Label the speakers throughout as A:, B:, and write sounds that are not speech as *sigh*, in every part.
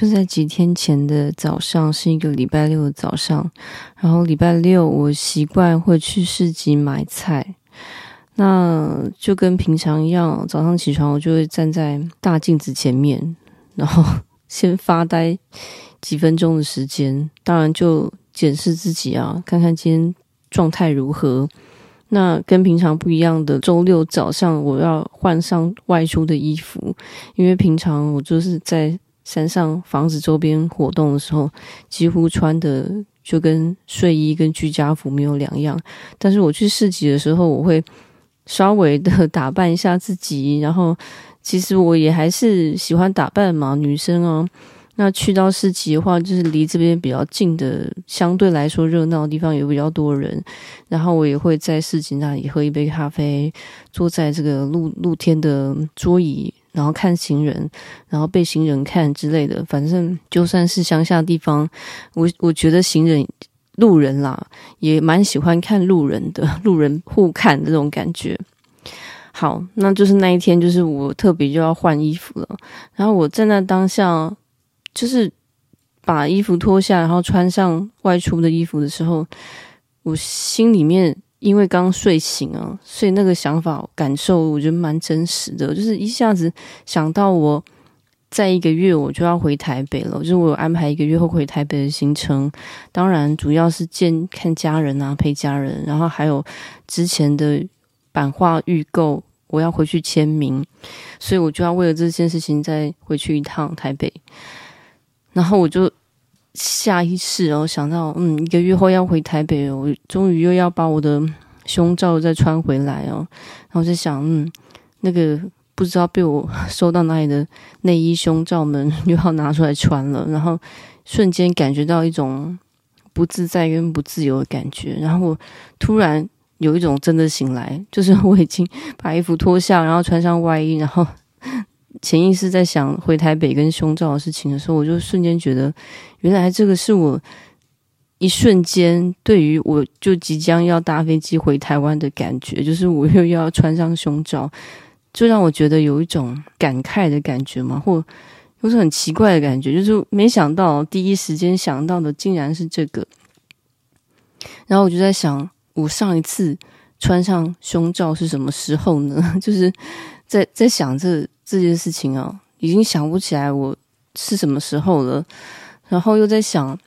A: 就在几天前的早上，是一个礼拜六的早上。然后礼拜六我习惯会去市集买菜，那就跟平常一样，早上起床我就会站在大镜子前面，然后 *laughs* 先发呆几分钟的时间，当然就检视自己啊，看看今天状态如何。那跟平常不一样的，周六早上我要换上外出的衣服，因为平常我就是在山上房子周边活动的时候，几乎穿的就跟睡衣跟居家服没有两样。但是我去市集的时候，我会稍微的打扮一下自己，然后其实我也还是喜欢打扮嘛，女生啊。那去到市集的话，就是离这边比较近的，相对来说热闹的地方也比较多人。然后我也会在市集那里喝一杯咖啡，坐在这个露露天的桌椅，然后看行人，然后被行人看之类的。反正就算是乡下地方，我我觉得行人路人啦，也蛮喜欢看路人的，*laughs* 路人互看这种感觉。好，那就是那一天，就是我特别就要换衣服了。然后我在那当下。就是把衣服脱下，然后穿上外出的衣服的时候，我心里面因为刚睡醒啊，所以那个想法感受我觉得蛮真实的。就是一下子想到我在一个月我就要回台北了，就是我有安排一个月后回台北的行程。当然主要是见看家人啊，陪家人，然后还有之前的版画预购，我要回去签名，所以我就要为了这件事情再回去一趟台北。然后我就下意识哦想到，嗯，一个月后要回台北，我终于又要把我的胸罩再穿回来哦。然后我就想，嗯，那个不知道被我收到哪里的内衣胸罩们又要拿出来穿了。然后瞬间感觉到一种不自在跟不自由的感觉。然后我突然有一种真的醒来，就是我已经把衣服脱下，然后穿上外衣，然后。潜意识在想回台北跟胸罩的事情的时候，我就瞬间觉得，原来这个是我一瞬间对于我就即将要搭飞机回台湾的感觉，就是我又要穿上胸罩，就让我觉得有一种感慨的感觉嘛，或有种很奇怪的感觉，就是没想到第一时间想到的竟然是这个。然后我就在想，我上一次穿上胸罩是什么时候呢？*laughs* 就是在在想这。这件事情啊，已经想不起来我是什么时候了，然后又在想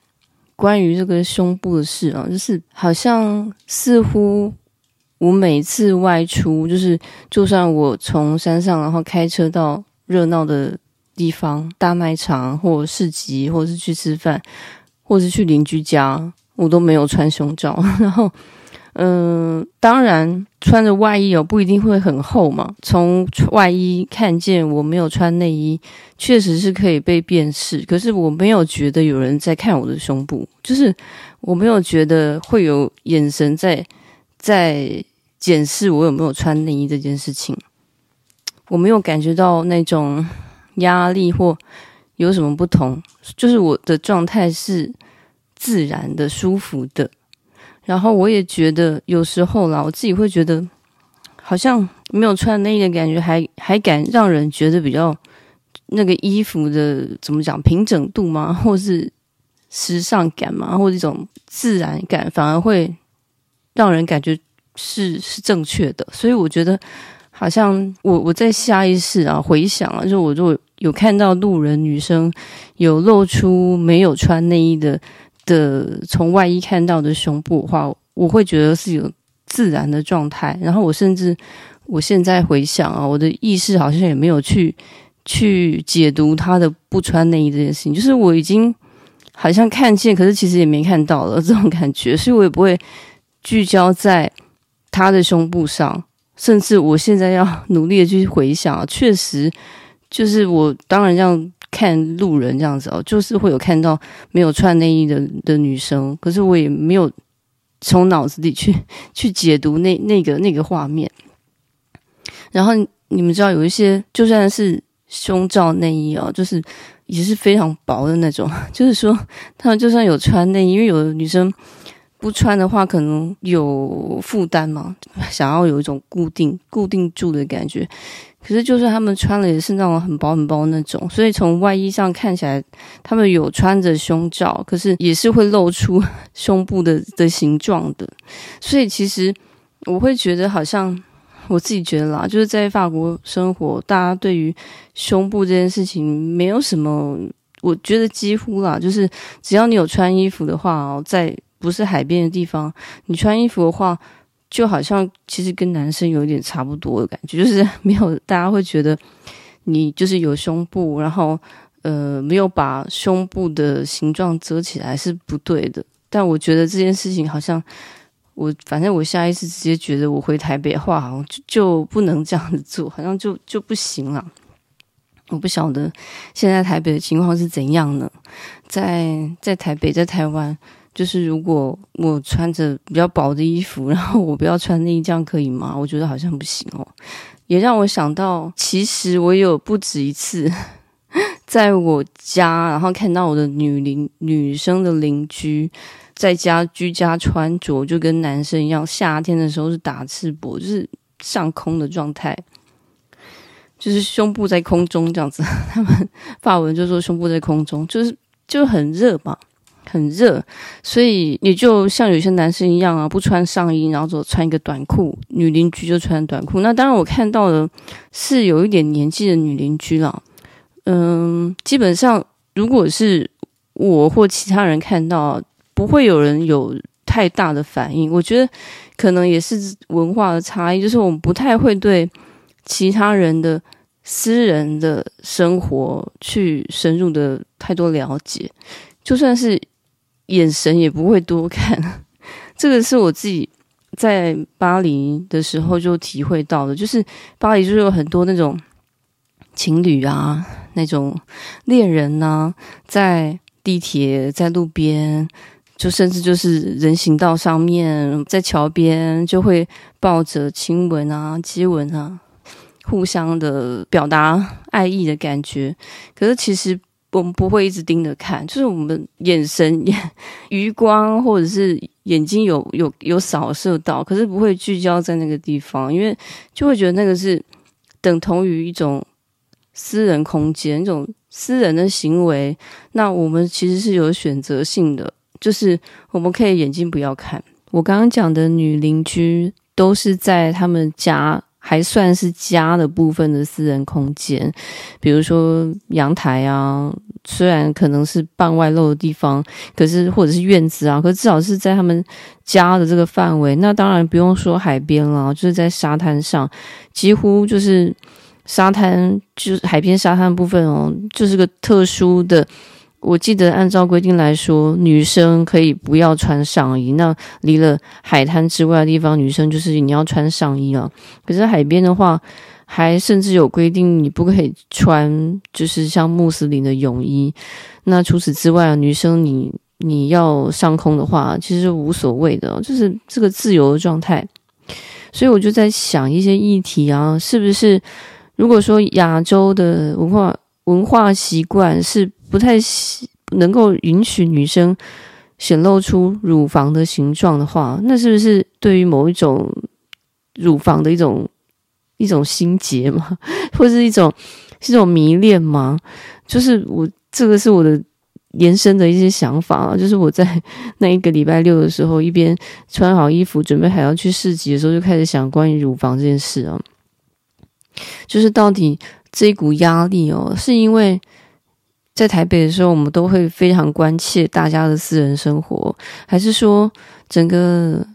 A: 关于这个胸部的事啊，就是好像似乎我每次外出，就是就算我从山上然后开车到热闹的地方，大卖场或市集，或者是去吃饭，或者是去邻居家，我都没有穿胸罩，*laughs* 然后。嗯、当然穿着外衣哦，不一定会很厚嘛。从外衣看见我没有穿内衣，确实是可以被辨识。可是我没有觉得有人在看我的胸部，就是我没有觉得会有眼神在在检视我有没有穿内衣这件事情。我没有感觉到那种压力或有什么不同，就是我的状态是自然的、舒服的。然后我也觉得有时候啦，我自己会觉得好像没有穿内衣的感觉还，还敢让人觉得比较那个衣服的怎么讲平整度吗？或是时尚感吗？或者一种自然感，反而会让人感觉是是正确的。所以我觉得好像我我在下意识啊回想啊，就我如果有看到路人女生有露出没有穿内衣的。的从外衣看到的胸部的话，我会觉得是有自然的状态。然后我甚至我现在回想啊，我的意识好像也没有去去解读他的不穿内衣这件事情，就是我已经好像看见，可是其实也没看到了这种感觉，所以我也不会聚焦在他的胸部上。甚至我现在要努力的去回想啊，确实就是我当然这样。看路人这样子哦，就是会有看到没有穿内衣的的女生，可是我也没有从脑子里去去解读那 *laughs* 那个那个画面。然后你们知道有一些就算是胸罩内衣哦，就是也是非常薄的那种，*laughs* 就是说他们就算有穿内衣，因为有的女生不穿的话可能有负担嘛，想要有一种固定固定住的感觉。可是就算他们穿了，也是那种很薄很薄那种，所以从外衣上看起来，他们有穿着胸罩，可是也是会露出 *laughs* 胸部的的形状的。所以其实我会觉得，好像我自己觉得啦，就是在法国生活，大家对于胸部这件事情没有什么，我觉得几乎啦，就是只要你有穿衣服的话哦，在不是海边的地方，你穿衣服的话。就好像其实跟男生有点差不多的感觉，就是 *laughs* 没有大家会觉得你就是有胸部，然后呃没有把胸部的形状遮起来是不对的。但我觉得这件事情好像我反正我下意识直接觉得我回台北的话好像就就不能这样子做，好像就就不行了。我不晓得现在台北的情况是怎样呢？在在台北，在台湾。就是如果我穿着比较薄的衣服，*laughs* 然后我不要穿内衣，这样可以吗？我觉得好像不行哦。也让我想到，其实我有不止一次 *laughs* 在我家，然后看到我的女邻、女生的邻居在家居家穿着就跟男生一样，夏天的时候是打赤膊，就是上空的状态，就是胸部在空中这样子。*laughs* 他们发文就说胸部在空中，就是就很热嘛。很热，所以也就像有些男生一样啊，不穿上衣，然后就穿一个短裤。女邻居就穿短裤。那当然，我看到的是有一点年纪的女邻居了。嗯，基本上如果是我或其他人看到，不会有人有太大的反应。我觉得可能也是文化的差异，就是我们不太会对其他人的私人的生活去深入的太多了解，就算是。眼神也不会多看，这个是我自己在巴黎的时候就体会到的，就是巴黎就是有很多那种情侣啊，那种恋人呐、在地铁、在路边，就甚至就是人行道上面，在桥边就会抱着亲吻啊、接吻啊，互相的表达爱意的感觉。可是其实。我们不会一直盯着看，就是我们眼神、眼余光或者是眼睛有有有扫射到，可是不会聚焦在那个地方，因为就会觉得那个是等同于一种私人空间，一种私人的行为。那我们其实是有选择性的，就是我们可以眼睛不要看。我刚刚讲的女邻居都是在他们家。还算是家的部分的私人空间，比如说阳台啊，虽然可能是半外露的地方，可是或者是院子啊，可是至少是在他们家的这个范围。那当然不用说海边了，就是在沙滩上，几乎就是沙滩，就是海边沙滩部分哦，就是个特殊的。我记得按照规定来说，女生可以不要穿上衣。那离了海滩之外的地方，女生就是你要穿上衣了。可是海边的话，还甚至有规定你不可以穿，就是像穆斯林的泳衣。那除此之外，女生你你要上空的话，其实无所谓的，就是这个自由的状态。所以我就在想一些议题啊，是不是如果说亚洲的文化文化习惯是。不太能够允许女生显露出乳房的形状的话，那是不是对于某一种乳房的一种一种心结嘛？*laughs* 或是一种是一种迷恋吗？就是我这个是我的延伸的一些想法啊。就是我在那一个礼拜六的时候，一边穿好衣服准备还要去市集的时候，就开始想关于乳房这件事啊。就是到底这一股压力哦，是因为。在台北的时候，我们都会非常关切大家的私人生活，还是说整个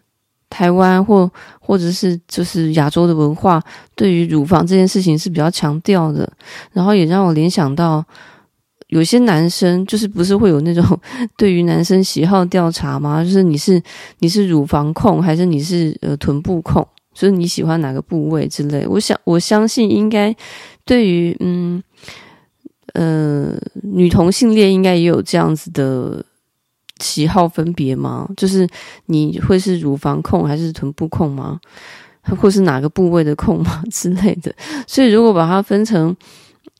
A: 台湾或或者是就是亚洲的文化对于乳房这件事情是比较强调的？然后也让我联想到，有些男生就是不是会有那种 *laughs* 对于男生喜好调查吗？就是你是你是乳房控还是你是呃臀部控？就是你喜欢哪个部位之类？我想我相信应该对于嗯呃，女同性恋应该也有这样子的喜好分别吗？就是你会是乳房控还是臀部控吗？或是哪个部位的控吗 *laughs* 之类的？所以如果把它分成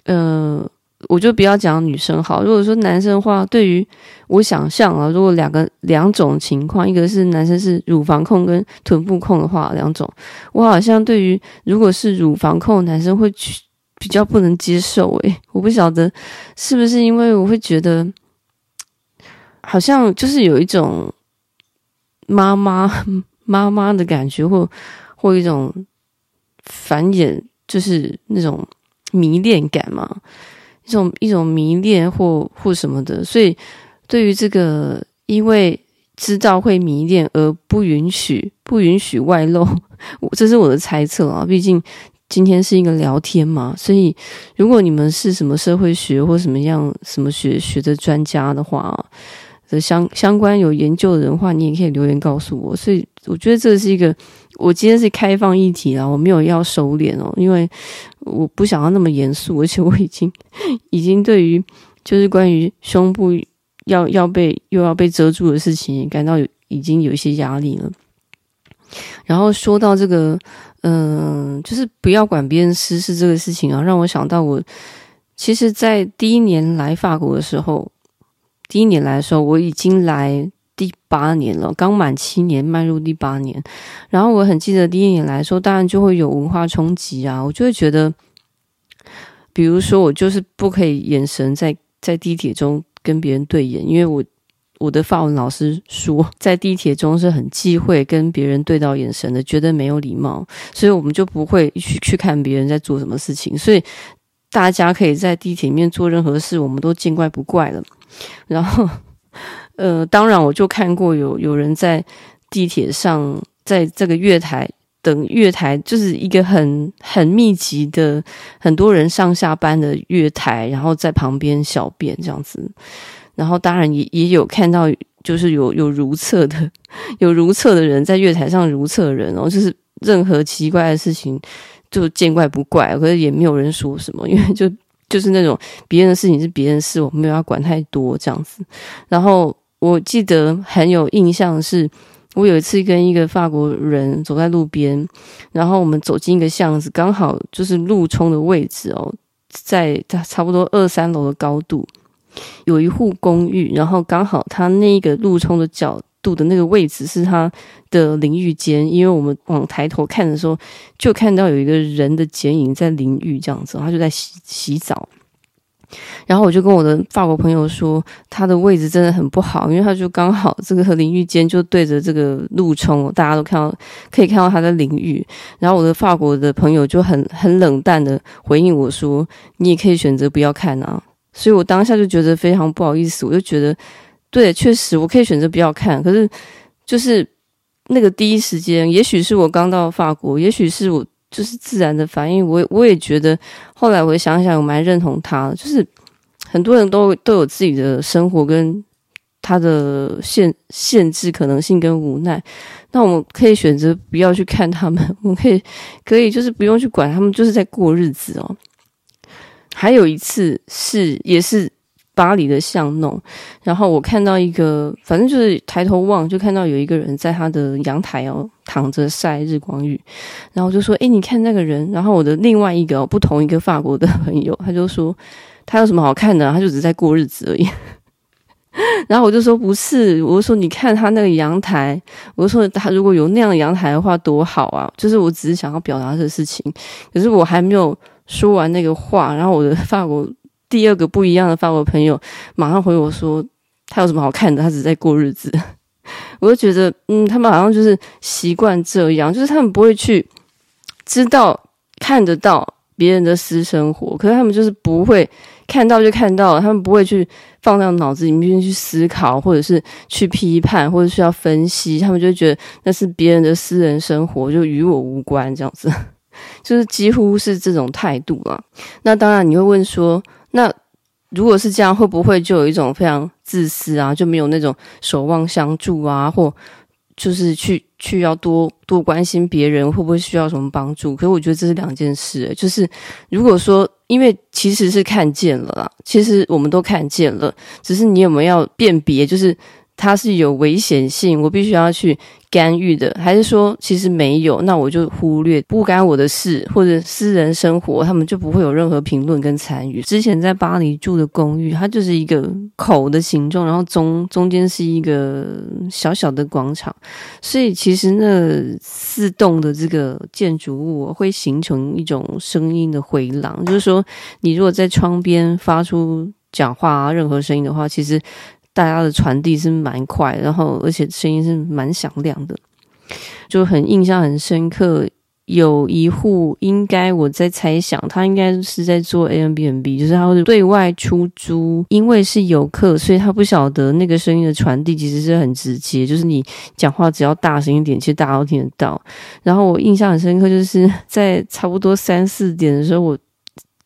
A: 呃我就不要讲女生好。如果说男生的话，对于我想象啊，如果两个两种情况，一个是男生是乳房控跟臀部控的话，两种，我好像对于如果是乳房控男生会去比较不能接受。诶，我不晓得是不是因为我会觉得，好像就是有一种妈妈 *laughs* 妈妈的感觉，或或一种繁衍，就是那种迷恋感嘛。一种一种迷恋或或什么的，所以对于这个，因为知道会迷恋而不允许不允许外露，我这是我的猜测啊。毕竟今天是一个聊天嘛，所以如果你们是什么社会学或什么样什么学学的专家的话，相相关有研究的人话，你也可以留言告诉我。所以我觉得这是一个。我今天是开放议题啦，我没有要收敛哦，因为我不想要那么严肃，而且我已经 *laughs* 已经对于就是关于胸部要要被又要被遮住的事情感到有已经有一些压力了。然后说到这个，嗯、就是不要管别人私事这个事情啊，让我想到我其实，在第一年来法国的时候，第一年来的时候，我已经来。第八年了，刚满七年，迈入第八年。然后我很记得第一年来说，当然就会有文化冲击啊。我就会觉得，比如说我就是不可以眼神在在地铁中跟别人对眼，因为我我的法文老师说，*laughs* 在地铁中是很忌讳跟别人对到眼神的，觉得没有礼貌，所以我们就不会去去看别人在做什么事情。所以大家可以在地铁里面做任何事，我们都见怪不怪了。然后。呃，当然，我就看过有有人在地铁上，在这个月台等月台，就是一个很很密集的很多人上下班的月台，然后在旁边小便这样子。然后当然也也有看到，就是有有如厕的，有如厕的人在月台上如厕人哦，就是任何奇怪的事情就见怪不怪，可是也没有人说什么，因为就就是那种别人的事情是别人的事，我没有要管太多这样子。然后。我记得很有印象是，我有一次跟一个法国人走在路边，然后我们走进一个巷子，刚好就是路冲的位置哦，在差不多二三楼的高度，有一户公寓，然后刚好他那个路冲的角度的那个位置是他的淋浴间，因为我们往抬头看的时候，就看到有一个人的剪影在淋浴这样子，他就在洗洗澡。然后我就跟我的法国朋友说，他的位置真的很不好，因为他就刚好这个淋浴间就对着这个路冲，大家都看到可以看到他的淋浴。然后我的法国的朋友就很很冷淡的回应我说：“你也可以选择不要看啊。”所以我当下就觉得非常不好意思，我就觉得对，确实我可以选择不要看，可是就是那个第一时间，也许是我刚到法国，也许是我。就是自然的反应，我我也觉得。后来我想想，我蛮认同他。就是很多人都都有自己的生活跟他的限限制、可能性跟无奈。那我们可以选择不要去看他们，我们可以可以就是不用去管他们，就是在过日子哦。还有一次是也是。巴黎的巷弄，然后我看到一个，反正就是抬头望就看到有一个人在他的阳台哦躺着晒日光浴，然后我就说：“诶，你看那个人。”然后我的另外一个不同一个法国的朋友，他就说：“他有什么好看的？他就只是在过日子而已。*laughs* ”然后我就说：“不是，我就说你看他那个阳台，我就说他如果有那样的阳台的话多好啊！就是我只是想要表达这个事情，可是我还没有说完那个话，然后我的法国。第二个不一样的法国朋友马上回我说：“他有什么好看的？他只在过日子。”我就觉得，嗯，他们好像就是习惯这样，就是他们不会去知道看得到别人的私生活，可是他们就是不会看到就看到，他们不会去放在脑子里面去思考，或者是去批判，或者是要分析，他们就觉得那是别人的私人生活，就与我无关，这样子，*laughs* 就是几乎是这种态度啊。那当然，你会问说。那如果是这样，会不会就有一种非常自私啊？就没有那种守望相助啊，或就是去去要多多关心别人，会不会需要什么帮助？可是我觉得这是两件事欸。就是如果说，因为其实是看见了啦，其实我们都看见了，只是你有没有要辨别？就是它是有危险性，我必须要去干预的，还是说其实没有？那我就忽略，不干我的事，或者私人生活，他们就不会有任何评论跟参与。之前在巴黎住的公寓，它就是一个口的形状，然后中中间是一个小小的广场，所以其实那四栋的这个建筑物会形成一种声音的回廊，就是说，你如果在窗边发出讲话啊，任何声音的话，其实。大家的传递是蛮快，然后而且声音是蛮响亮的，就很印象很深刻。有一户应该我在猜想，他应该是在做 Airbnb，就是他会对外出租，因为是游客，所以他不晓得那个声音的传递其实是很直接，就是你讲话只要大声一点，其实大家都听得到。然后我印象很深刻，就是在差不多三四点的时候，我。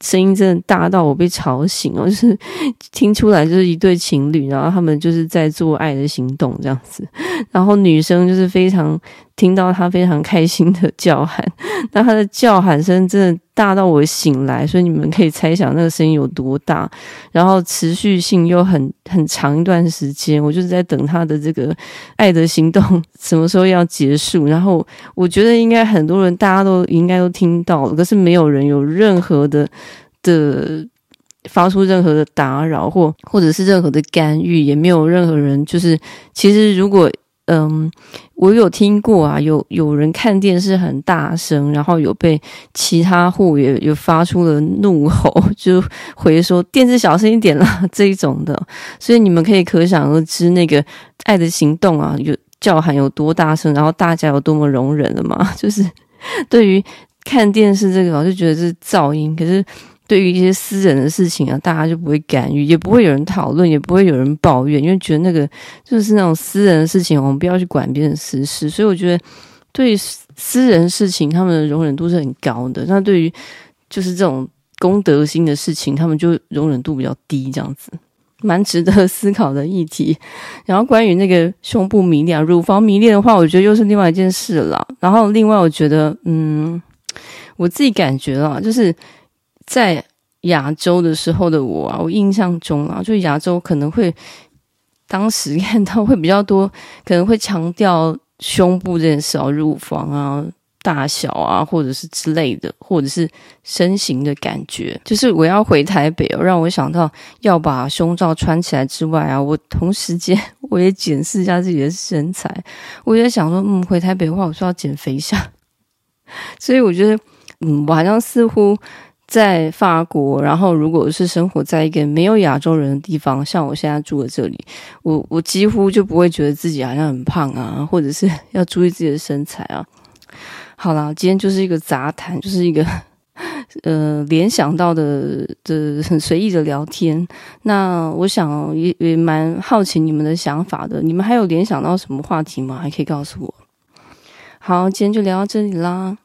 A: 声音真的大到我被吵醒哦，就是 *laughs* 听出来就是一对情侣，然后他们就是在做爱的行动这样子，然后女生就是非常听到他非常开心的叫喊，*laughs* 那他的叫喊声真的大到我醒来，所以你们可以猜想那个声音有多大，然后持续性又很很长一段时间，我就是在等他的这个爱的行动什么时候要结束，然后我觉得应该很多人大家都应该都听到了，可是没有人有任何的。的发出任何的打扰或或者是任何的干预，也没有任何人就是，其实如果嗯，我有听过啊，有有人看电视很大声，然后有被其他户也有发出了怒吼，*laughs* 就回说电视小声一点啦 *laughs* 这一种的，所以你们可以可想而知那个爱的行动啊，有叫喊有多大声，然后大家有多么容忍了嘛，*laughs* 就是对于看电视这个，我就觉得是噪音，可是。对于一些私人的事情啊，大家就不会干预，也不会有人讨论，也不会有人抱怨，因为觉得那个就是那种私人的事情，我们不要去管别人私事。所以我觉得，对私人事情，他们的容忍度是很高的。那对于就是这种公德心的事情，他们就容忍度比较低，这样子，蛮值得思考的议题。然后关于那个胸部迷恋、乳房迷恋的话，我觉得又是另外一件事了。然后另外，我觉得，嗯，我自己感觉啊，就是。在亚洲的时候的我啊，我印象中啊，就亚洲可能会当时看到会比较多，可能会强调胸部这件事啊，乳房啊、大小啊，或者是之类的，或者是身形的感觉。就是我要回台北哦，让我想到要把胸罩穿起来之外啊，我同时间 *laughs* 我也检视一下自己的身材。我也想说，嗯，回台北的话，我需要减肥一下。*laughs* 所以我觉得，嗯，我好像似乎。在法国，然后如果是生活在一个没有亚洲人的地方，像我现在住的这里，我我几乎就不会觉得自己好像很胖啊，*laughs* 或者是要注意自己的身材啊。好啦，今天就是一个杂谈，就是一个 *laughs* 呃联想到的的很随意的聊天。那我想也也蛮好奇你们的想法的，你们还有联想到什么话题吗？还可以告诉我。好，今天就聊到这里啦。